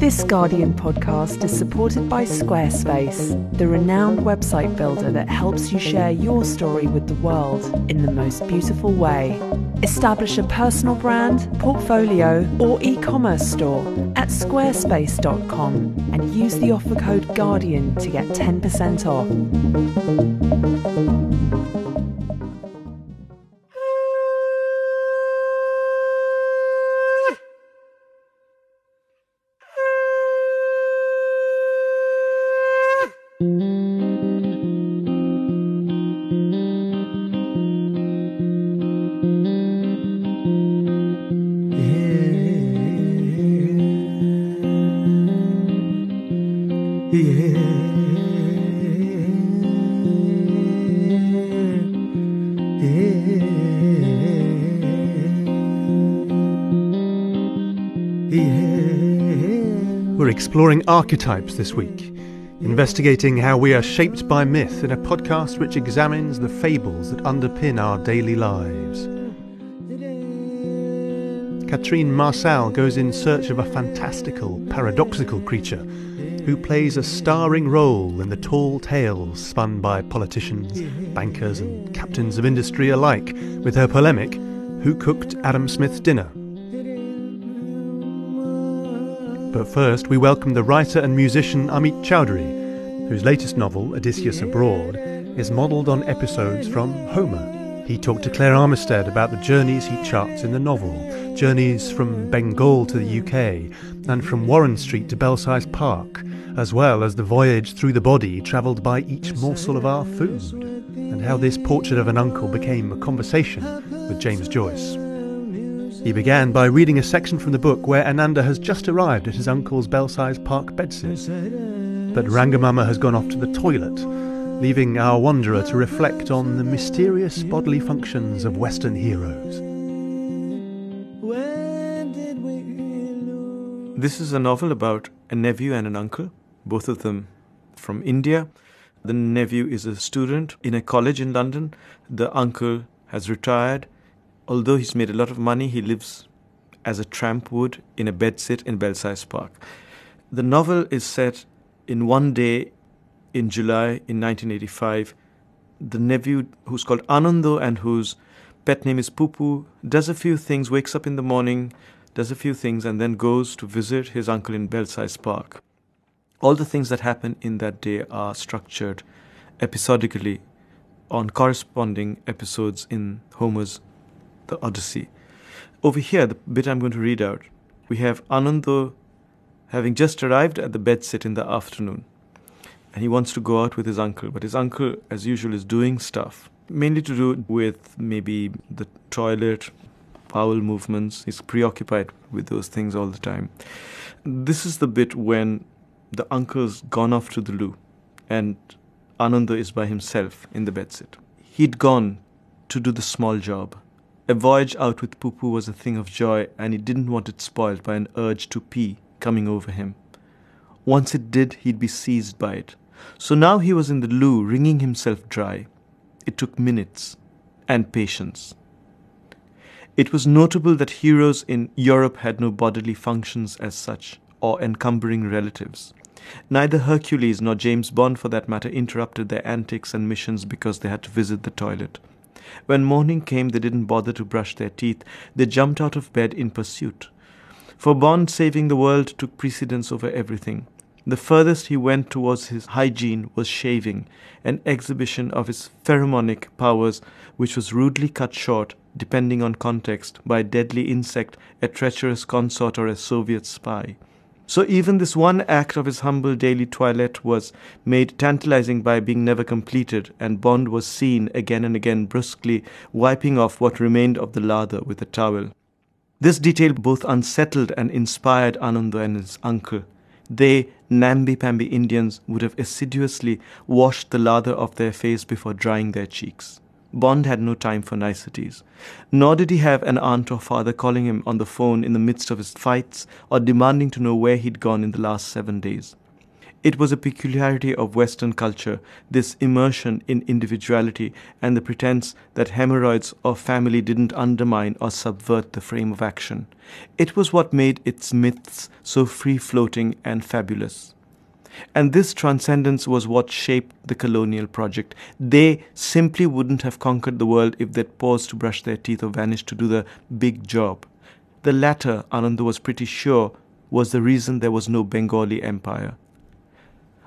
This Guardian podcast is supported by Squarespace, the renowned website builder that helps you share your story with the world in the most beautiful way. Establish a personal brand, portfolio, or e commerce store at squarespace.com and use the offer code Guardian to get 10% off. Exploring archetypes this week, investigating how we are shaped by myth in a podcast which examines the fables that underpin our daily lives. Katrine Marçal goes in search of a fantastical, paradoxical creature who plays a starring role in the tall tales spun by politicians, bankers, and captains of industry alike with her polemic Who Cooked Adam Smith's Dinner? But first, we welcome the writer and musician Amit Chaudhuri, whose latest novel, Odysseus Abroad, is modelled on episodes from Homer. He talked to Claire Armistead about the journeys he charts in the novel, journeys from Bengal to the UK, and from Warren Street to Belsize Park, as well as the voyage through the body travelled by each morsel of our food, and how this portrait of an uncle became a conversation with James Joyce. He began by reading a section from the book where Ananda has just arrived at his uncle's Belsize Park bedsit. But Rangamama has gone off to the toilet, leaving our wanderer to reflect on the mysterious bodily functions of Western heroes. This is a novel about a nephew and an uncle, both of them from India. The nephew is a student in a college in London. The uncle has retired although he's made a lot of money, he lives as a tramp would in a bedsit in Belsize Park. The novel is set in one day in July in 1985. The nephew, who's called Anando and whose pet name is Pupu, does a few things, wakes up in the morning, does a few things, and then goes to visit his uncle in Belsize Park. All the things that happen in that day are structured episodically on corresponding episodes in Homer's the Odyssey. Over here, the bit I'm going to read out, we have Anando having just arrived at the bedsit in the afternoon. And he wants to go out with his uncle, but his uncle, as usual, is doing stuff, mainly to do with maybe the toilet, bowel movements. He's preoccupied with those things all the time. This is the bit when the uncle's gone off to the loo and Ananda is by himself in the bedsit. He'd gone to do the small job a voyage out with Pupu was a thing of joy, and he didn't want it spoiled by an urge to pee coming over him. Once it did, he'd be seized by it. So now he was in the loo, wringing himself dry. It took minutes and patience. It was notable that heroes in Europe had no bodily functions as such, or encumbering relatives. Neither Hercules nor James Bond, for that matter, interrupted their antics and missions because they had to visit the toilet. When morning came, they didn't bother to brush their teeth. They jumped out of bed in pursuit. For Bond, saving the world took precedence over everything. The furthest he went towards his hygiene was shaving, an exhibition of his pheromonic powers which was rudely cut short, depending on context, by a deadly insect, a treacherous consort, or a Soviet spy. So even this one act of his humble daily toilet was made tantalizing by being never completed, and Bond was seen again and again brusquely wiping off what remained of the lather with a towel. This detail both unsettled and inspired Ananda and his uncle. They, namby-pamby Indians, would have assiduously washed the lather off their face before drying their cheeks. Bond had no time for niceties. Nor did he have an aunt or father calling him on the phone in the midst of his fights or demanding to know where he'd gone in the last seven days. It was a peculiarity of Western culture, this immersion in individuality and the pretense that hemorrhoids or family didn't undermine or subvert the frame of action. It was what made its myths so free floating and fabulous. And this transcendence was what shaped the colonial project. They simply wouldn't have conquered the world if they'd paused to brush their teeth or vanished to do the big job. The latter, Ananda was pretty sure, was the reason there was no Bengali empire.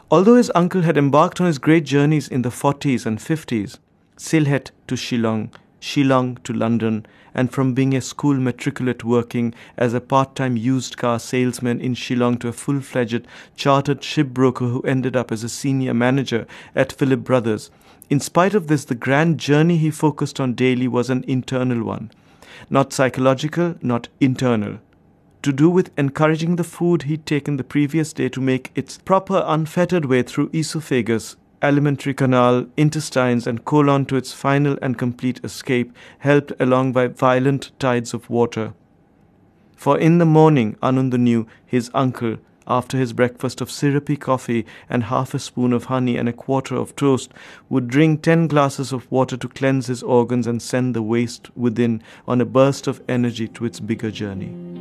Although his uncle had embarked on his great journeys in the 40s and 50s, Sylhet to Shillong, Shillong to London, and from being a school matriculate working as a part time used car salesman in Shillong to a full fledged chartered shipbroker who ended up as a senior manager at Philip Brothers. In spite of this, the grand journey he focused on daily was an internal one. Not psychological, not internal to do with encouraging the food he'd taken the previous day to make its proper unfettered way through esophagus, alimentary canal, intestines, and colon to its final and complete escape, helped along by violent tides of water. For in the morning, Ananda knew his uncle, after his breakfast of syrupy coffee and half a spoon of honey and a quarter of toast, would drink ten glasses of water to cleanse his organs and send the waste within on a burst of energy to its bigger journey.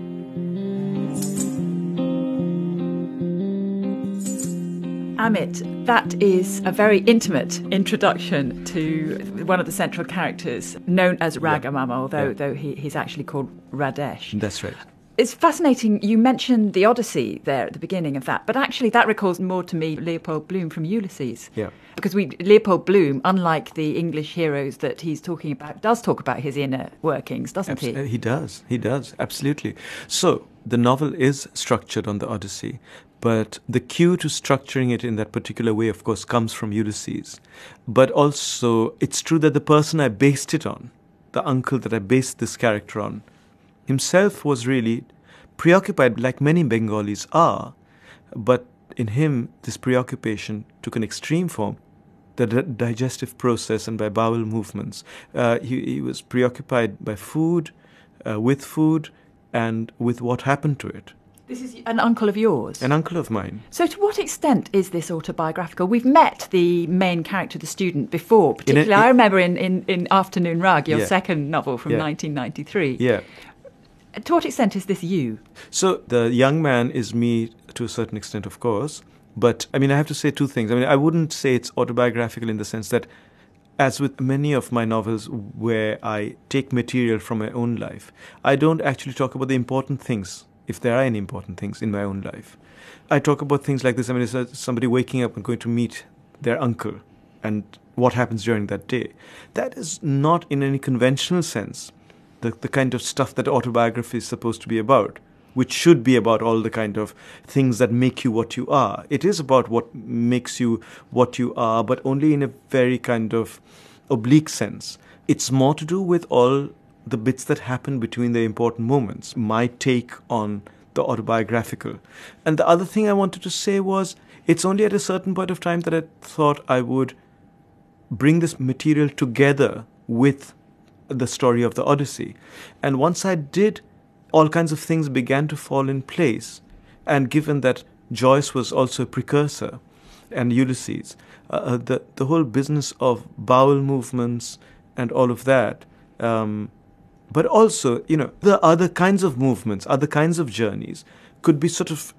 Amit, that is a very intimate introduction to one of the central characters, known as Rangamama, yeah. although yeah. though he, he's actually called Radesh. That's right. It's fascinating. You mentioned the Odyssey there at the beginning of that, but actually that recalls more to me Leopold Bloom from Ulysses. Yeah. Because we Leopold Bloom, unlike the English heroes that he's talking about, does talk about his inner workings, doesn't Abs- he? He does. He does. Absolutely. So the novel is structured on the Odyssey, but the cue to structuring it in that particular way, of course, comes from Ulysses. But also, it's true that the person I based it on, the uncle that I based this character on, himself was really preoccupied, like many Bengalis are. But in him, this preoccupation took an extreme form the digestive process and by bowel movements. Uh, he, he, was preoccupied by food, uh, with food, and with what happened to it. This is an uncle of yours? An uncle of mine. So, to what extent is this autobiographical? We've met the main character, the student, before. Particularly, a, I remember in, in, in Afternoon Raag, your yeah. second novel from yeah. 1993. Yeah. To what extent is this you? So, the young man is me to a certain extent, of course. But, I mean, I have to say two things. I mean, I wouldn't say it's autobiographical in the sense that as with many of my novels where I take material from my own life, I don't actually talk about the important things if there are any important things in my own life. I talk about things like this. I mean, it's somebody waking up and going to meet their uncle and what happens during that day. That is not, in any conventional sense, the, the kind of stuff that autobiography is supposed to be about, which should be about all the kind of things that make you what you are. It is about what makes you what you are, but only in a very kind of oblique sense. It's more to do with all the bits that happen between the important moments, my take on the autobiographical. And the other thing I wanted to say was it's only at a certain point of time that I thought I would bring this material together with the story of the Odyssey. And once I did, all kinds of things began to fall in place. And given that Joyce was also a precursor and Ulysses, uh, uh the, the whole business of bowel movements and all of that um, but also, you know, the other kinds of movements, other kinds of journeys could be sort of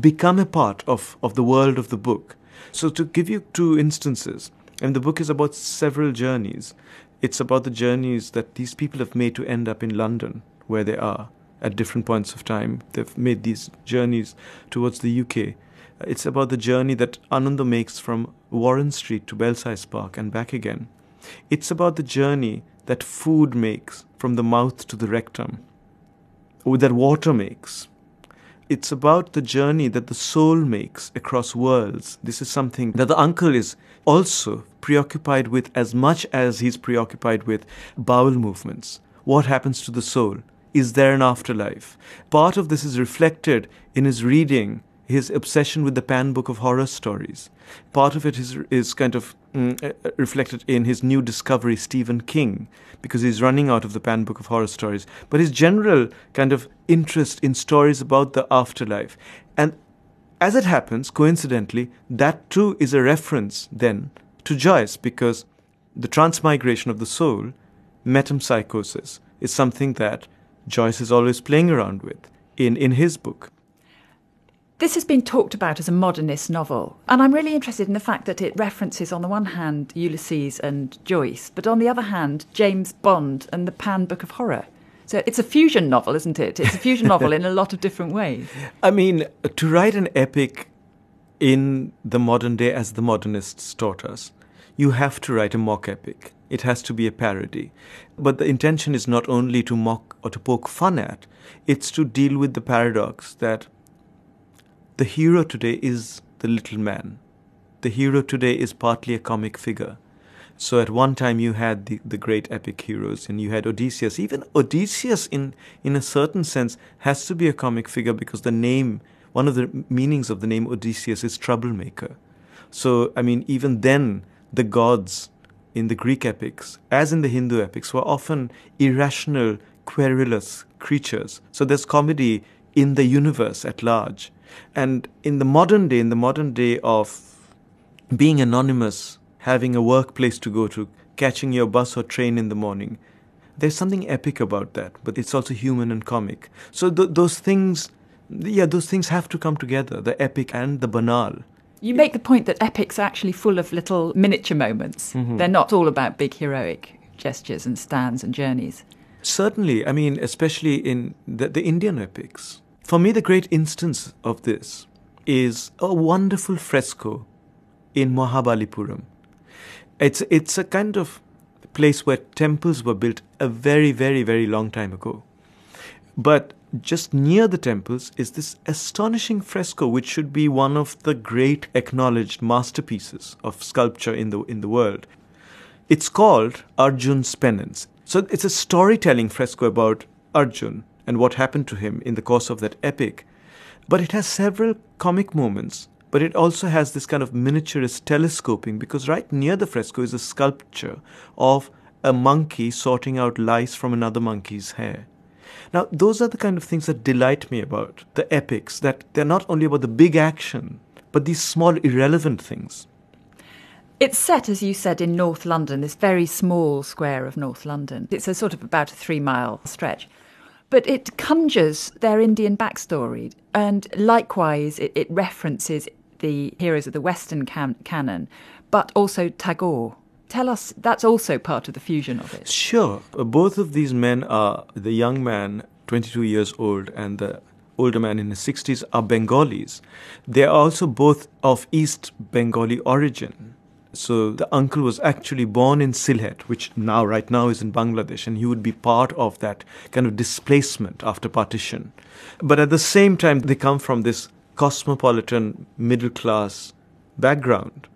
become a part of, of the world of the book. So, to give you two instances, and the book is about several journeys. It's about the journeys that these people have made to end up in London, where they are at different points of time. They've made these journeys towards the UK. It's about the journey that Ananda makes from Warren Street to Belsize Park and back again. It's about the journey that food makes from the mouth to the rectum, or that water makes. It's about the journey that the soul makes across worlds. This is something that the uncle is also preoccupied with as much as he's preoccupied with bowel movements. What happens to the soul? Is there an afterlife? Part of this is reflected in his reading his obsession with the Pan Book of Horror Stories. Part of it is, is kind of Mm, uh, uh, reflected in his new discovery, Stephen King, because he's running out of the Pan Book of Horror Stories. But his general kind of interest in stories about the afterlife. And as it happens, coincidentally, that too is a reference then to Joyce because the transmigration of the soul, metempsychosis, is something that Joyce is always playing around with in, in his book. This has been talked about as a modernist novel, and I'm really interested in the fact that it references, on the one hand, Ulysses and Joyce, but on the other hand, James Bond and the Pan Book of Horror. So it's a fusion novel, isn't it? It's a fusion novel in a lot of different ways. I mean, to write an epic in the modern day, as the modernists taught us, you have to write a mock epic. It has to be a parody. But the intention is not only to mock or to poke fun at, it's to deal with the paradox that the hero today is the little man. The hero today is partly a comic figure. So at one time you had the, the great epic heroes and you had Odysseus. Even Odysseus in, in a certain sense has to be a comic figure because the name, one of the meanings of the name Odysseus is troublemaker. So, I mean, even then, the gods in the Greek epics, as in the Hindu epics, were often irrational, querulous creatures. So there's comedy in the universe at large. And in the modern day, in the modern day of being anonymous, having a workplace to go to, catching your bus or train in the morning, there's something epic about that, but it's also human and comic. So th- those things, yeah, those things have to come together the epic and the banal. You make the point that epics are actually full of little miniature moments. Mm-hmm. They're not all about big heroic gestures and stands and journeys. Certainly. I mean, especially in the, the Indian epics. For me, the great instance of this is a wonderful fresco in Mahabalipuram. It's, it's a kind of place where temples were built a very, very, very long time ago. But just near the temples is this astonishing fresco, which should be one of the great acknowledged masterpieces of sculpture in the, in the world. It's called Arjun's Penance. So it's a storytelling fresco about Arjun and what happened to him in the course of that epic. But it has several comic moments, but it also has this kind of miniaturist telescoping because right near the fresco is a sculpture of a monkey sorting out lice from another monkey's hair. Now, those are the kind of things that delight me about the epics, that they're not only about the big action, but these small, irrelevant things. It's set, as you said, in North London, this very small square of North London. It's a sort of about a three mile stretch but it conjures their Indian backstory, and likewise, it, it references the heroes of the Western can- canon, but also Tagore. Tell us, that's also part of the fusion of it. Sure. Uh, both of these men are the young man, 22 years old, and the older man in his 60s are Bengalis. They are also both of East Bengali origin. So the uncle was actually born in Sylhet, which now, right now, is in Bangladesh, and he would be part of that kind of displacement after partition. But at the same time, they come from this cosmopolitan middle class background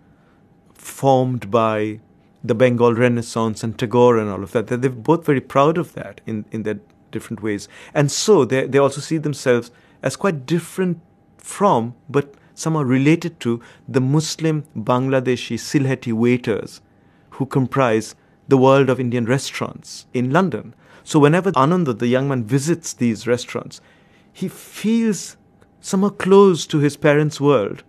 formed by the Bengal Renaissance and Tagore and all of that. They're both very proud of that in, in their different ways. And so they, they also see themselves as quite different from, but somehow related to the Muslim Bangladeshi Sylheti waiters who comprise the world of Indian restaurants in London. So whenever Ananda, the young man, visits these restaurants, he feels somehow close to his parents' world,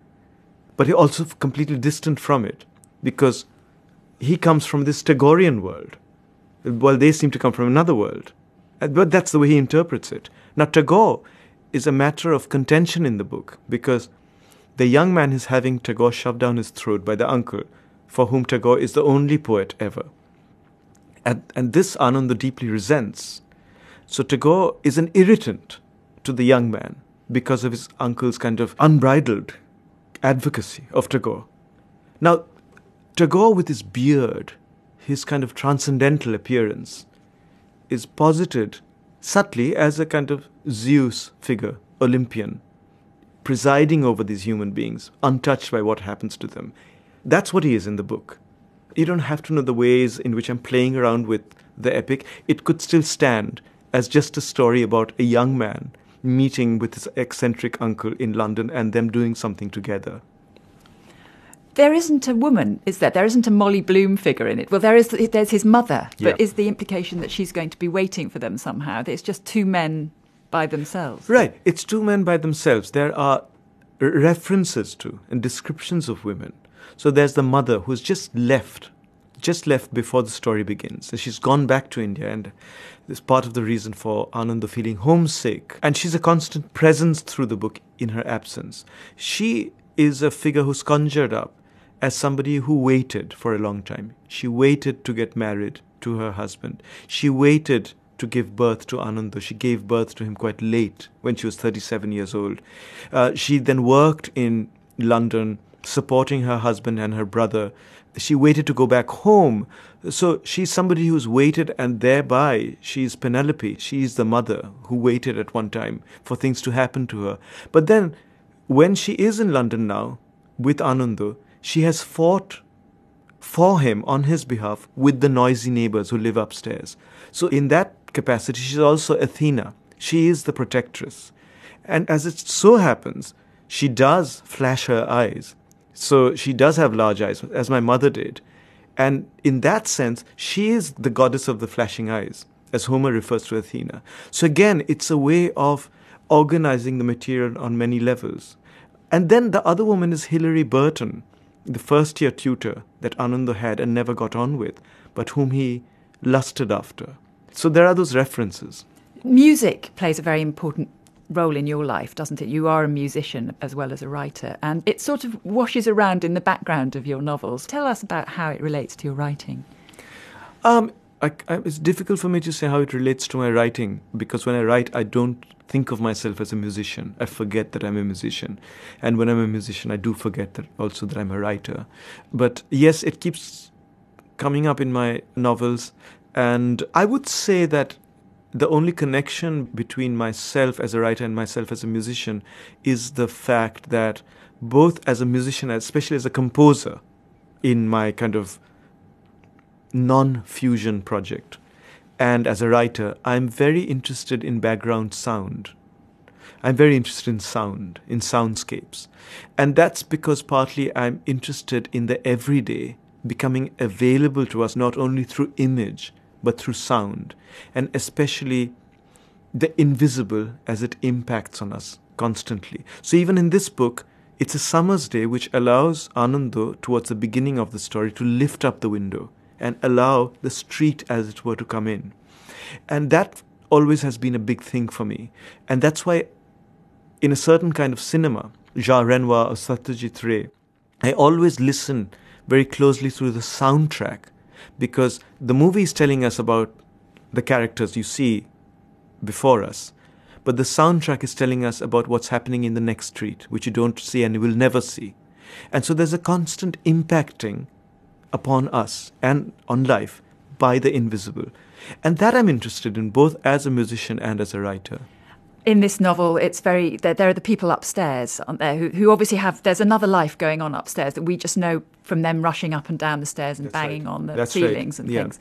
but he also completely distant from it because he comes from this Tagorean world, while they seem to come from another world. Uh, but that's the way he interprets it. Now, Tagore is a matter of contention in the book because the young man is having Tagore shoved down his throat by the uncle, for whom Tagore is the only poet ever. And, and this Ananda deeply resents. So Tagore is an irritant to the young man because of his uncle's kind of unbridled advocacy of Tagore. Now, Tagore, with his beard, his kind of transcendental appearance, is posited subtly as a kind of Zeus figure, Olympian, presiding over these human beings, untouched by what happens to them. That's what he is in the book. You don't have to know the ways in which I'm playing around with the epic. It could still stand as just a story about a young man meeting with his eccentric uncle in London and them doing something together. There isn't a woman, is there? There isn't a Molly Bloom figure in it. Well, there is. There's his mother, but is the implication that she's going to be waiting for them somehow? That It's just two men by themselves. Right. It's two men by themselves. There are references to and descriptions of women. So there's the mother who's just left, just left before the story begins. She's gone back to India, and this part of the reason for Ananda feeling homesick. And she's a constant presence through the book in her absence. She is a figure who's conjured up as somebody who waited for a long time. She waited to get married to her husband. She waited to give birth to Ananda. She gave birth to him quite late when she was 37 years old. Uh, she then worked in London supporting her husband and her brother. She waited to go back home. So she's somebody who's waited, and thereby she's Penelope. She's the mother who waited at one time for things to happen to her. But then, when she is in London now with Ananda, she has fought for him on his behalf with the noisy neighbors who live upstairs. So, in that capacity, she's also Athena. She is the protectress. And as it so happens, she does flash her eyes. So she does have large eyes, as my mother did. And in that sense, she is the goddess of the flashing eyes, as Homer refers to Athena. So again, it's a way of organizing the material on many levels. And then the other woman is Hilary Burton, the first year tutor that Ananda had and never got on with, but whom he lusted after. So there are those references. Music plays a very important role in your life, doesn't it? You are a musician as well as a writer, and it sort of washes around in the background of your novels. Tell us about how it relates to your writing. Um, I, I, it's difficult for me to say how it relates to my writing because when I write, I don't think of myself as a musician. I forget that I'm a musician, and when I'm a musician, I do forget that also that I'm a writer. But yes, it keeps coming up in my novels, and I would say that the only connection between myself as a writer and myself as a musician is the fact that both as a musician, especially as a composer, in my kind of non fusion project, and as a writer, I'm very interested in background sound. I'm very interested in sound, in soundscapes. And that's because partly I'm interested in the everyday becoming available to us not only through image, but through sound, and especially the invisible as it impacts on us constantly. So, even in this book, it's a summer's day which allows Ananda, towards the beginning of the story, to lift up the window and allow the street, as it were, to come in. And that always has been a big thing for me. And that's why, in a certain kind of cinema, Jean Renoir or Satyajit Ray, I always listen very closely through the soundtrack because the movie is telling us about the characters you see before us, but the soundtrack is telling us about what's happening in the next street, which you don't see and you will never see. And so there's a constant impacting upon us and on life by the invisible. And that I'm interested in both as a musician and as a writer in this novel, it's very there, there, are the people upstairs, aren't there, who, who obviously have there's another life going on upstairs that we just know from them rushing up and down the stairs and That's banging right. on the That's ceilings right. and yeah. things.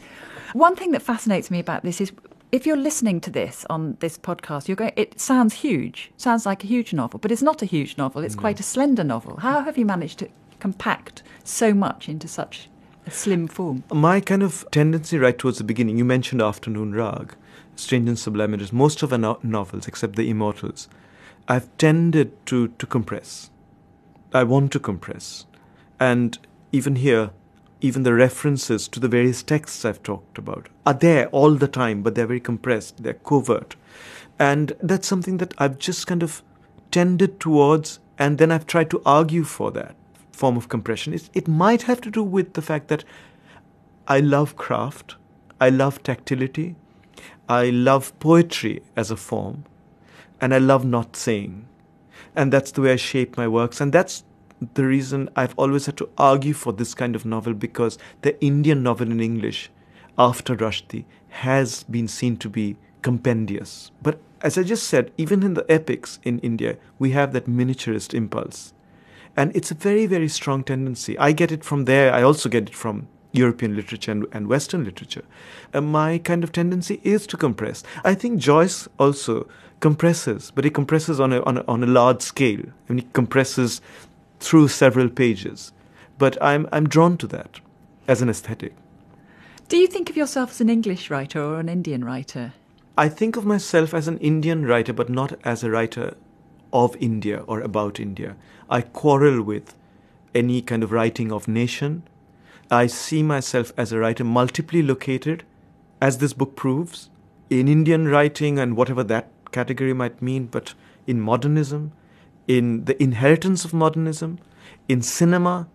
One thing that fascinates me about this is if you're listening to this on this podcast, you're going. It sounds huge, sounds like a huge novel, but it's not a huge novel. It's No. quite a slender novel. How have you managed to compact so much into such a slim form? My kind of tendency right towards the beginning, you mentioned Afternoon Raag, Strange and Sublime most of our no- novels, except The Immortals, I've tended to, to compress. I want to compress. And even here, even the references to the various texts I've talked about are there all the time, but they're very compressed, they're covert. And that's something that I've just kind of tended towards, and then I've tried to argue for that form of compression. It, it might have to do with the fact that I love craft, I love tactility, I love poetry as a form, and I love not saying. And that's the way I shape my works. And that's the reason I've always had to argue for this kind of novel because the Indian novel in English after Rushdie has been seen to be compendious. But as I just said, even in the epics in India, we have that miniaturist impulse. And it's a very, very strong tendency. I get it from there. I also get it from European literature and, and Western literature. Uh, my kind of tendency is to compress. I think Joyce also compresses, but he compresses on a, on a, on a large scale. I mean, he compresses through several pages. But I'm, I'm drawn to that as an aesthetic. Do you think of yourself as an English writer or an Indian writer? I think of myself as an Indian writer, but not as a writer of India or about India. I quarrel with any kind of writing of nation. I see myself as a writer multiply located, as this book proves, in Indian writing and whatever that category might mean, but in modernism, in the inheritance of modernism, in cinema.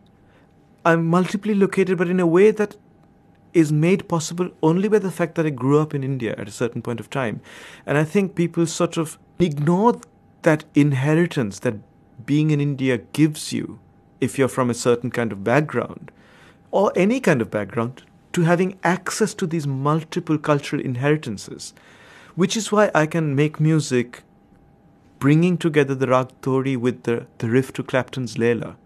I'm multiply located, but in a way that is made possible only by the fact that I grew up in India at a certain point of time. And I think people sort of ignore that inheritance that being in India gives you if you're from a certain kind of background or any kind of background to having access to these multiple cultural inheritances, which is why I can make music bringing together the Raag Todi with the, the riff to Clapton's Layla.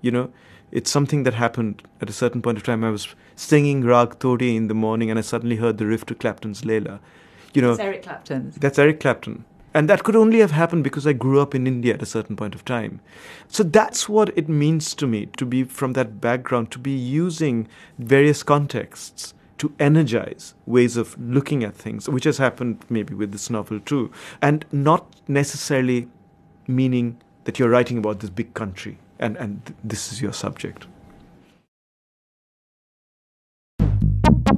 You know, it's something that happened at a certain point of time. I was singing Raag Todi in the morning and I suddenly heard the riff to Clapton's Layla. You know, That's Eric Clapton. That's Eric Clapton. And that could only have happened because I grew up in India at a certain point of time. So that's what it means to me to be from that background, to be using various contexts to energize ways of looking at things, which has happened maybe with this novel too, and not necessarily meaning that you're writing about this big country and, and th- this is your subject.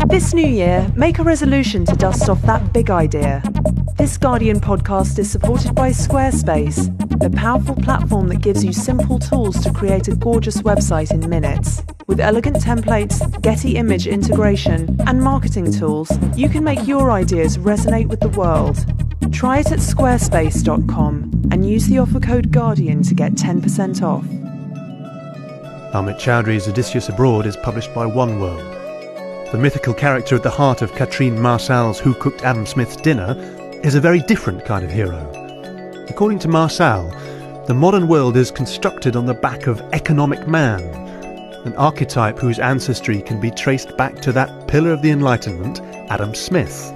This new year, make a resolution to dust off that big idea. This Guardian podcast is supported by Squarespace, the powerful platform that gives you simple tools to create a gorgeous website in minutes. With elegant templates, Getty image integration, and marketing tools, you can make your ideas resonate with the world. Try it at squarespace.com and use the offer code Guardian to get 10% off. Amit Chaudhuri's Odysseus Abroad is published by Oneworld. The mythical character at the heart of Katrine Marçal's Who Cooked Adam Smith's Dinner is a very different kind of hero. According to Marçal, the modern world is constructed on the back of economic man, an archetype whose ancestry can be traced back to that pillar of the Enlightenment, Adam Smith.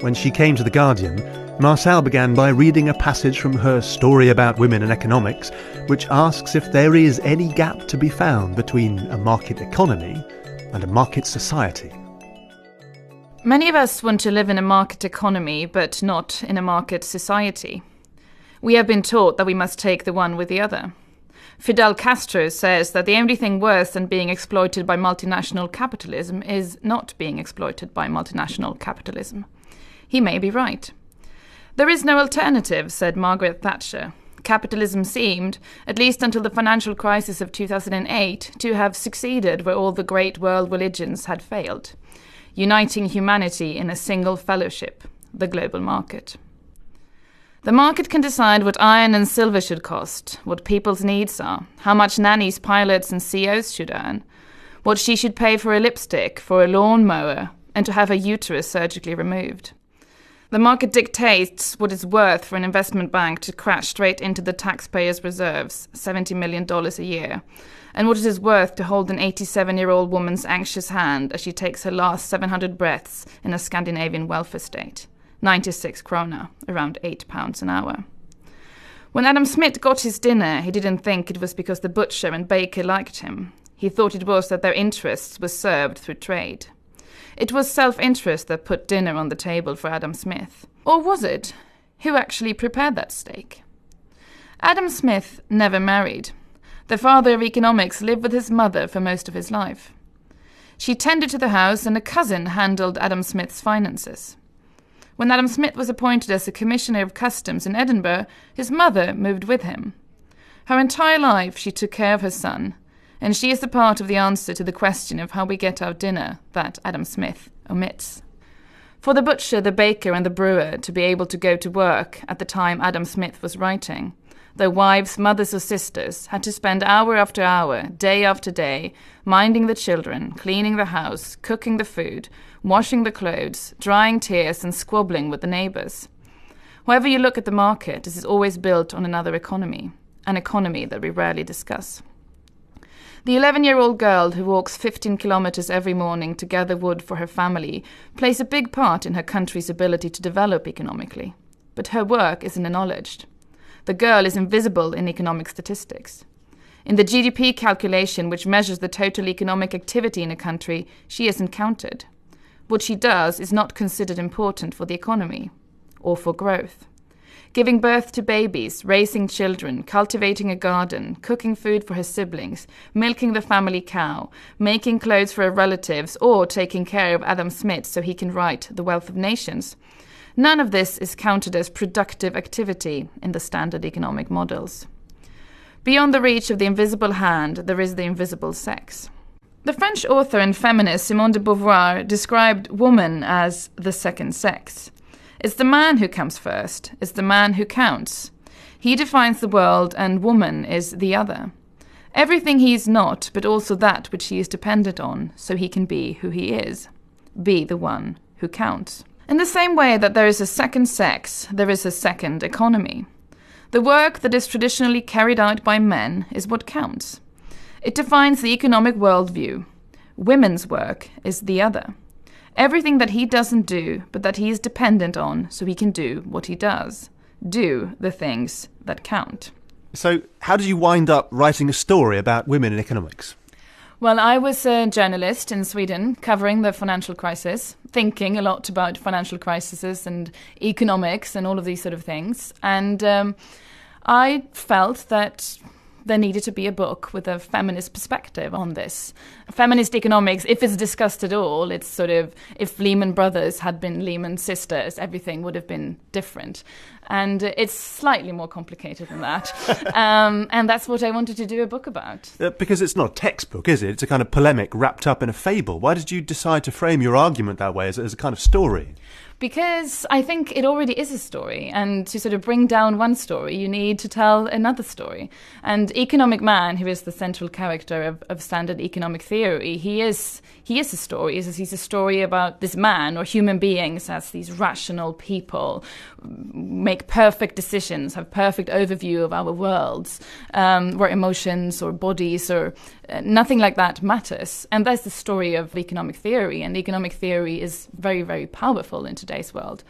When she came to The Guardian, Marçal began by reading a passage from her Story About Women and Economics, which asks if there is any gap to be found between a market economy and a market society. Many of us want to live in a market economy, but not in a market society. We have been taught that we must take the one with the other. Fidel Castro says that the only thing worse than being exploited by multinational capitalism is not being exploited by multinational capitalism. He may be right. There is no alternative, said Margaret Thatcher. Capitalism seemed, at least until the financial crisis of 2008, to have succeeded where all the great world religions had failed uniting humanity in a single fellowship, the global market. The market can decide what iron and silver should cost, what people's needs are, how much nannies, pilots, and CEOs should earn, what she should pay for a lipstick, for a lawn mower, and to have her uterus surgically removed. The market dictates what it's worth for an investment bank to crash straight into the taxpayer's reserves, $70 million a year, and what it is worth to hold an 87 year old woman's anxious hand as she takes her last 700 breaths in a Scandinavian welfare state. 96 krona, around 8 pounds an hour. When Adam Smith got his dinner, he didn't think it was because the butcher and baker liked him. He thought it was that their interests were served through trade. It was self interest that put dinner on the table for Adam Smith. Or was it? Who actually prepared that steak? Adam Smith never married. The father of economics lived with his mother for most of his life. She tended to the house, and a cousin handled Adam Smith's finances. When Adam Smith was appointed as a Commissioner of Customs in Edinburgh, his mother moved with him. Her entire life she took care of her son, and she is the part of the answer to the question of how we get our dinner that Adam Smith omits. For the butcher, the baker, and the brewer to be able to go to work at the time Adam Smith was writing, their wives, mothers, or sisters had to spend hour after hour, day after day, minding the children, cleaning the house, cooking the food, washing the clothes, drying tears, and squabbling with the neighbors. However, you look at the market, this is always built on another economy, an economy that we rarely discuss. The 11 year old girl who walks 15 kilometers every morning to gather wood for her family plays a big part in her country's ability to develop economically. But her work isn't acknowledged the girl is invisible in economic statistics. In the GDP calculation, which measures the total economic activity in a country, she isn't counted. What she does is not considered important for the economy or for growth. Giving birth to babies, raising children, cultivating a garden, cooking food for her siblings, milking the family cow, making clothes for her relatives, or taking care of Adam Smith so he can write The Wealth of Nations. None of this is counted as productive activity in the standard economic models. Beyond the reach of the invisible hand, there is the invisible sex. The French author and feminist Simone de Beauvoir described woman as the second sex. It's the man who comes first, it's the man who counts. He defines the world, and woman is the other. Everything he is not, but also that which he is dependent on, so he can be who he is. Be the one who counts. In the same way that there is a second sex, there is a second economy. The work that is traditionally carried out by men is what counts. It defines the economic worldview. Women's work is the other. Everything that he doesn't do, but that he is dependent on so he can do what he does. Do the things that count. So, how did you wind up writing a story about women in economics? Well, I was a journalist in Sweden covering the financial crisis, thinking a lot about financial crises and economics and all of these sort of things. And um, I felt that there needed to be a book with a feminist perspective on this. Feminist economics, if it's discussed at all, it's sort of if Lehman Brothers had been Lehman sisters, everything would have been different. And it's slightly more complicated than that. um, and that's what I wanted to do a book about. Uh, because it's not a textbook, is it? It's a kind of polemic wrapped up in a fable. Why did you decide to frame your argument that way as, as a kind of story? Because I think it already is a story, and to sort of bring down one story, you need to tell another story. And Economic Man, who is the central character of, of standard economic theory, he is he is a story. He's, he's a story about this man or human beings as these rational people, make perfect decisions, have perfect overview of our worlds, um, where emotions or bodies or uh, nothing like that matters. And that's the story of economic theory. And economic theory is very, very powerful in today's world.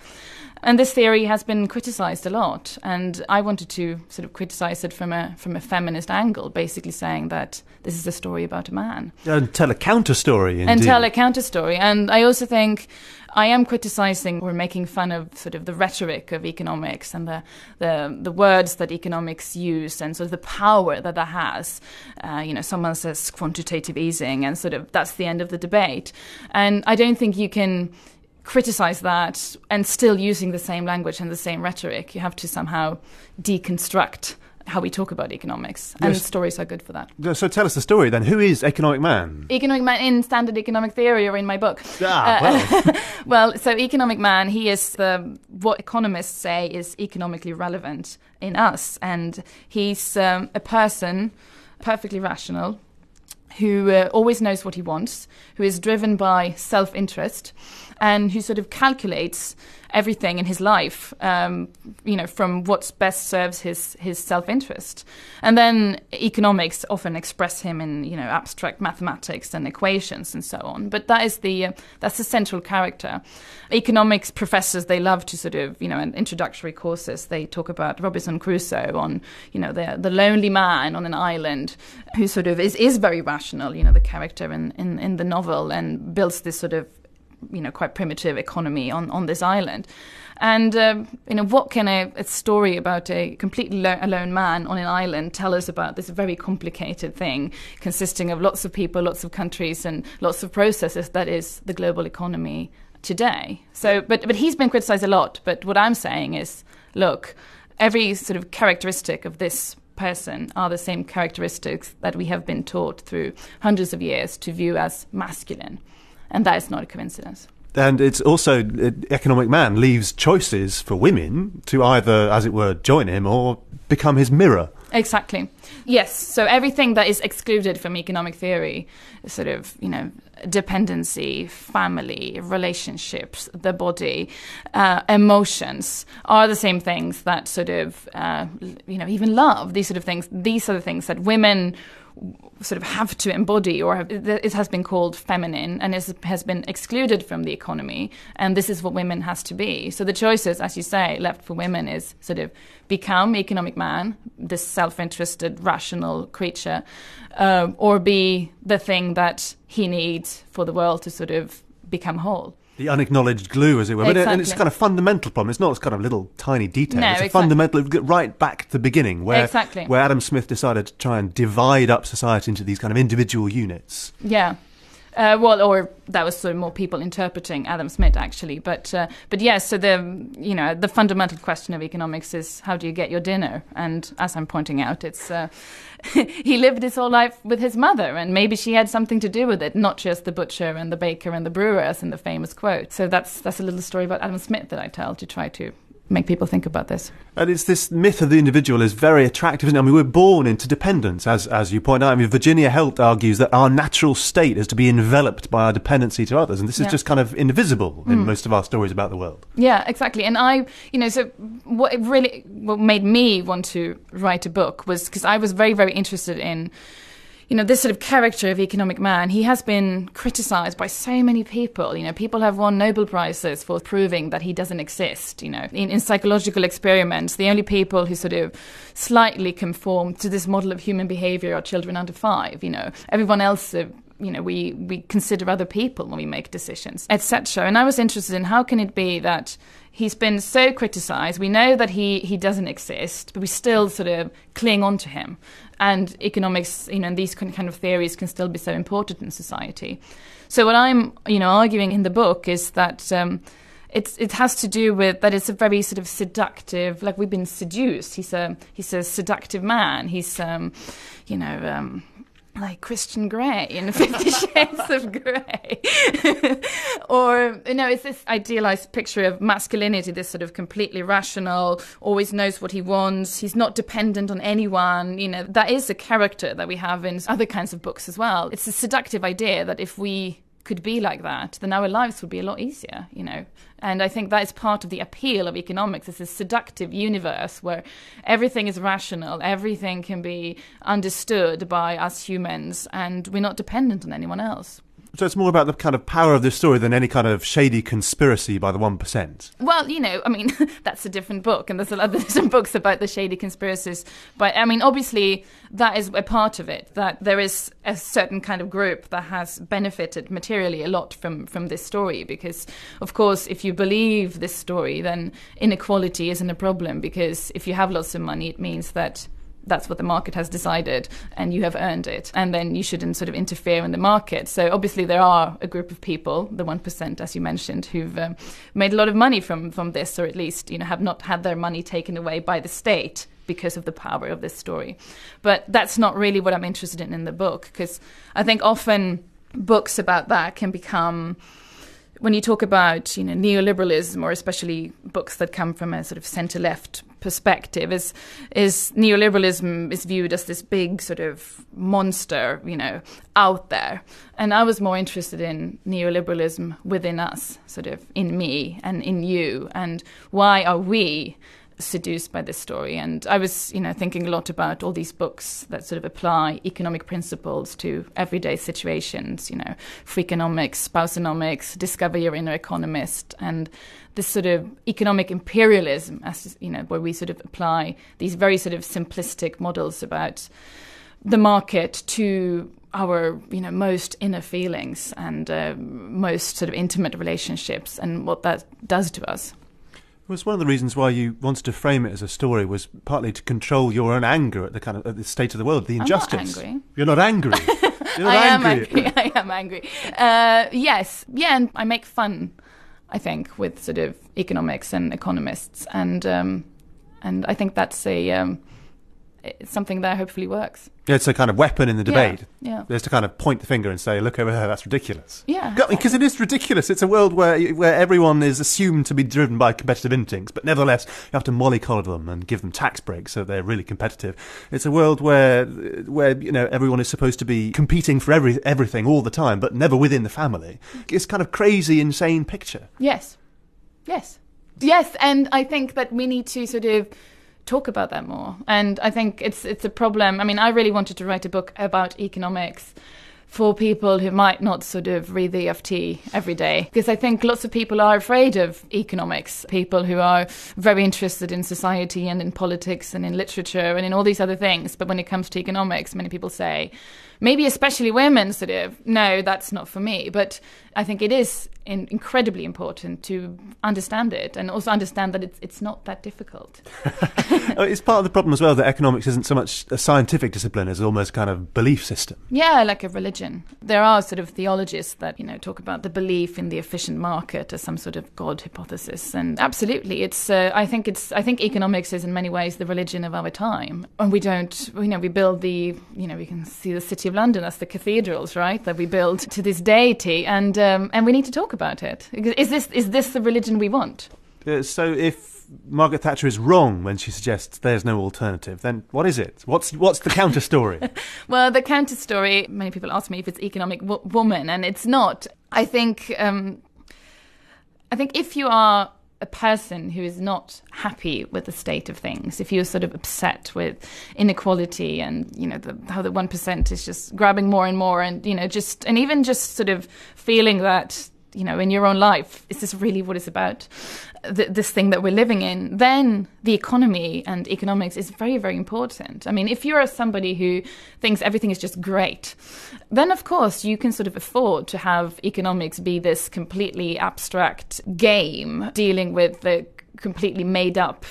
And this theory has been criticized a lot, and I wanted to sort of criticize it from a from a feminist angle, basically saying that this is a story about a man. And tell a counter story, and tell a counter story. And I also think I am criticizing or making fun of sort of the rhetoric of economics and the the, the words that economics use and sort of the power that that has. Uh, you know, someone says quantitative easing, and sort of that's the end of the debate. And I don't think you can criticize that and still using the same language and the same rhetoric. You have to somehow deconstruct how we talk about economics, and yes. stories are good for that. So tell us the story then. Who is Economic Man? Economic Man in Standard Economic Theory or in my book. Ah, well. Uh, well, so Economic Man, he is the, what economists say is economically relevant in us, and he's um, a person perfectly rational who uh, always knows what he wants, who is driven by self interest, and who sort of calculates everything in his life, um, you know, from what best serves his his self interest. And then economics often express him in you know abstract mathematics and equations and so on. But that is the uh, that's the central character. Economics professors they love to sort of you know in introductory courses they talk about Robinson Crusoe on you know the the lonely man on an island who sort of is is very rational. You know the character in in, in the novel and builds this sort of you know quite primitive economy on, on this island. And um, you know what can a, a story about a completely lo- alone man on an island tell us about this very complicated thing consisting of lots of people, lots of countries, and lots of processes that is the global economy today. So, but but he's been criticized a lot. But what I'm saying is, look, every sort of characteristic of this person are the same characteristics that we have been taught through hundreds of years to view as masculine and that is not a coincidence. And it's also economic man leaves choices for women to either, as it were, join him or become his mirror. Exactly. Yes. So everything that is excluded from economic theory, sort of, you know, dependency, family, relationships, the body, uh, emotions, are the same things that sort of, uh, you know, even love. These sort of things. These are the things that women sort of have to embody, or have, it has been called feminine and is, has been excluded from the economy. And this is what women has to be. So the choices, as you say, left for women is sort of become economic man, this self-interested, rational creature, uh, or be the thing that he needs for the world to sort of become whole. The unacknowledged glue, as it were. But and it's kind of fundamental problem. It's not this kind of little tiny detail. No, it's a exactly. fundamental, right back to the beginning, where Exactly. where Adam Smith decided to try and divide up society into these kind of individual units. Yeah. Uh, well, or that was sort of more people interpreting Adam Smith actually, but uh, but yes. so the you know the fundamental question of economics is how do you get your dinner? And as I'm pointing out, it's uh, he lived his whole life with his mother, and maybe she had something to do with it, not just the butcher and the baker and the brewer, as in the famous quote. So that's that's a little story about Adam Smith that I tell to try to make people think about this. And it's this myth of the individual is very attractive, isn't it? I mean, we're born into dependence, as as you point out. I mean, Virginia Held argues that our natural state is to be enveloped by our dependency to others, and this is Yeah. just kind of invisible in mm. most of our stories about the world. Yeah, exactly. And I, you know, so what it really what made me want to write a book was because I was very, very interested in, you know, this sort of character of economic man. He has been criticized by so many people. You know, people have won Nobel prizes for proving that he doesn't exist. You know, in, in psychological experiments, the only people who sort of slightly conform to this model of human behavior are children under five. You know, everyone else. Uh, You know we we consider other people when we make decisions etc and i was interested in how can it be that he's been so criticized? We know that he he doesn't exist but we still sort of cling on to him. And economics you know and these kind kind of theories can still be so important in society. So what i'm you know arguing in the book is that um it's it has to do with that it's a very sort of seductive like we've been seduced. He's a he's a seductive man. He's um you know um like Christian Grey in Fifty Shades of Grey. or, you know, it's this idealized picture of masculinity, this sort of completely rational, always knows what he wants, he's not dependent on anyone. You know, that is a character that we have in other kinds of books as well. It's a seductive idea that if we could be like that, then our lives would be a lot easier, you know. And I think that is part of the appeal of economics. It's a seductive universe where everything is rational, everything can be understood by us humans, and we're not dependent on anyone else. So it's more about the kind of power of this story than any kind of shady conspiracy by the one percent. Well, you know, I mean, that's a different book, and there's a lot of different books about the shady conspiracies. But I mean, obviously, that is a part of it. That there is a certain kind of group that has benefited materially a lot from from this story. Because, of course, if you believe this story, then inequality isn't a problem. Because if you have lots of money, it means that that's what the market has decided and you have earned it. And then you shouldn't sort of interfere in the market. So obviously there are a group of people the 1% as you mentioned who've um, made a lot of money from from this or at least you know have not had their money taken away by the state because of the power of this story. But that's not really what i'm interested in in the book because i think often books about that can become when you talk about you know neoliberalism or especially books that come from a sort of center left perspective. Is is neoliberalism is viewed as this big sort of monster you know out there? And i was more interested in neoliberalism within us sort of in me and in you. And why are we seduced by this story. And i was you know thinking a lot about all these books that sort of apply economic principles to everyday situations you know freakonomics spousonomics discover your inner economist and this sort of economic imperialism as you know where we sort of apply these very sort of simplistic models about the market to our you know most inner feelings and uh, most sort of intimate relationships and what that does to us was one of the reasons why you wanted to frame it as a story was partly to control your own anger at the kind of at the state of the world, the not injustice. angry. You're not angry. You're not I am angry. angry. I am angry. Uh, yes, yeah, and I make fun. I think with sort of economics and economists, and um, and I think that's a um, something that hopefully works. Yeah, it's a kind of weapon in the Yeah, debate. yeah. There's to kind of point the finger and say, "Look over there, that's ridiculous." Yeah, because it is ridiculous. It's a world where where everyone is assumed to be driven by competitive instincts, but nevertheless you have to mollycoddle them and give them tax breaks so they're really competitive. It's a world where where you know everyone is supposed to be competing for every everything all the time, but never within the family. It's kind of crazy, insane picture. Yes. Yes. Yes, and I think that we need to sort of talk about that more. And I think it's it's a problem. I mean, I really wanted to write a book about economics for people who might not sort of read the FT every day because I think lots of people are afraid of economics, people who are very interested in society and in politics and in literature and in all these other things, but when it comes to economics, many people say maybe especially women sort of no that's not for me but i think it is in, incredibly important to understand it and also understand that it's, it's not that difficult. Oh, it's part of the problem as well that economics isn't so much a scientific discipline as almost kind of belief system. Yeah, like a religion. There are sort of theologists that, you know, talk about the belief in the efficient market as some sort of God hypothesis. And absolutely, it's, uh, I think it's, I think economics is in many ways the religion of our time. And we don't, you know, we build the, you know, we can see the City of London as the cathedrals, right, that we build to this deity. And, um, and we need to talk about it. Is this, is this the religion we want? Uh, so if Margaret Thatcher is wrong when she suggests there's no alternative, then what is it? What's what's the counter story? well, the counter story. Many people ask me if it's economic w- woman, and it's not. I think. Um, I think if you are a person who is not happy with the state of things, if you're sort of upset with inequality and you know the, how the one percent is just grabbing more and more, and you know just and even just sort of feeling that you know in your own life is this really what it's about? Th- this thing that we're living in then the economy and economics is very very important. I mean if you're somebody who thinks everything is just great then of course you can sort of afford to have economics be this completely abstract game dealing with the completely made up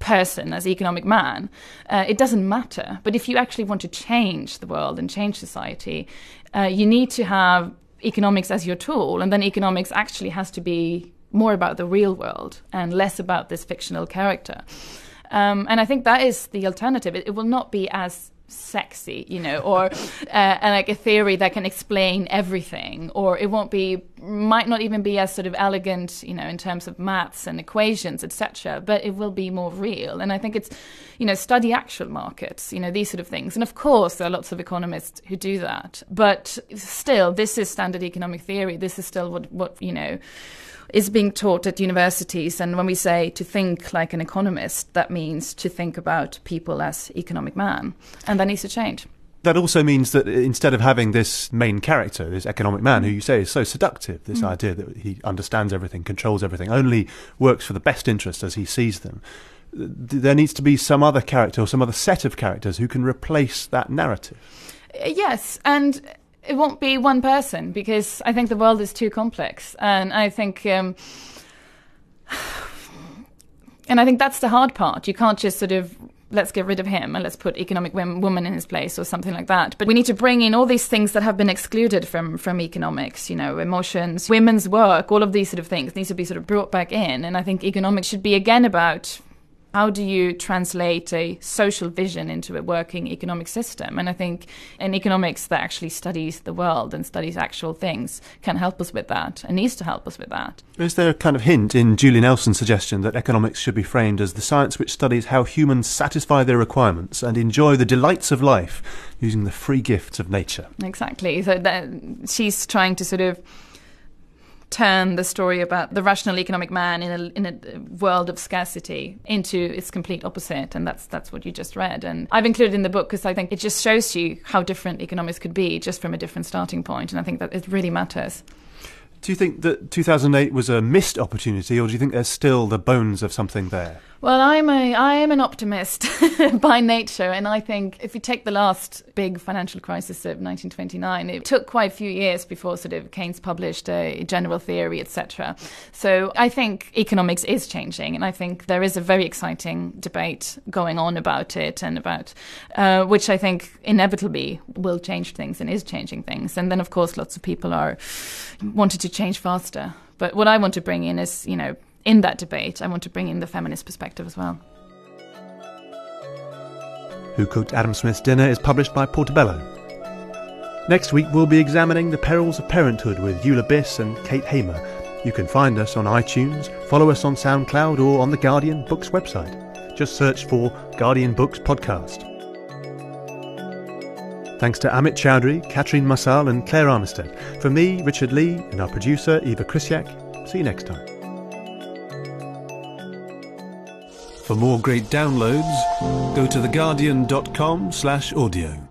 person as economic man. Uh, it doesn't matter. But if you actually want to change the world and change society uh, you need to have economics as your tool, and then economics actually has to be more about the real world and less about this fictional character. Um, and I think that is the alternative. It, it will not be as sexy, you know, or uh, like a theory that can explain everything, or it won't be, might not even be as sort of elegant, you know, in terms of maths and equations, etc. But it will be more real, and I think it's, you know, study actual markets, you know, these sort of things. And of course, there are lots of economists who do that, but still, this is standard economic theory. This is still what, what you know is being taught at universities. And when we say to think like an economist, that means to think about people as economic man. And that needs to change. That also means that instead of having this main character, this economic man, who you say is so seductive, this mm. idea that he understands everything, controls everything, only works for the best interest as he sees them, there needs to be some other character or some other set of characters who can replace that narrative. Yes, and it won't be one person because I think the world is too complex, and I think. Um, and I think that's the hard part. You can't just sort of let's get rid of him and let's put economic woman in his place or something like that. But we need to bring in all these things that have been excluded from from economics, you know, emotions, women's work, all of these sort of things needs to be sort of brought back in. And I think economics should be again about how do you translate a social vision into a working economic system? And I think an economics that actually studies the world and studies actual things can help us with that and needs to help us with that. Is there a kind of hint in Julie Nelson's suggestion that economics should be framed as the science which studies how humans satisfy their requirements and enjoy the delights of life using the free gifts of nature? Exactly. So that, she's trying to sort of turn the story about the rational economic man in a, in a world of scarcity into its complete opposite. And that's, that's what you just read. And I've included in the book because I think it just shows you how different economics could be just from a different starting point. And I think that it really matters. Do you think that 2008 was a missed opportunity, or do you think there's still the bones of something there? Well, I'm a I am an optimist by nature, and I think if you take the last big financial crisis of 1929, it took quite a few years before sort of Keynes published a general theory, etc. So I think economics is changing, and I think there is a very exciting debate going on about it, and about uh, which I think inevitably will change things and is changing things. And then, of course, lots of people are wanted to change faster. But what I want to bring in is, you know, in that debate, I want to bring in the feminist perspective as well. Who Cooked Adam Smith's Dinner is published by Portobello. Next week, we'll be examining the perils of parenthood with Eula Biss and Kate Hamer. You can find us on iTunes, follow us on SoundCloud, or on the Guardian Books website. Just search for Guardian Books Podcast. Thanks to Amit Chaudhuri, Katrine Marçal, and Claire Armistead. For me, Richard Lee, and our producer, Eva Krysiak. See you next time. For more great downloads, go to theguardian.com slash audio.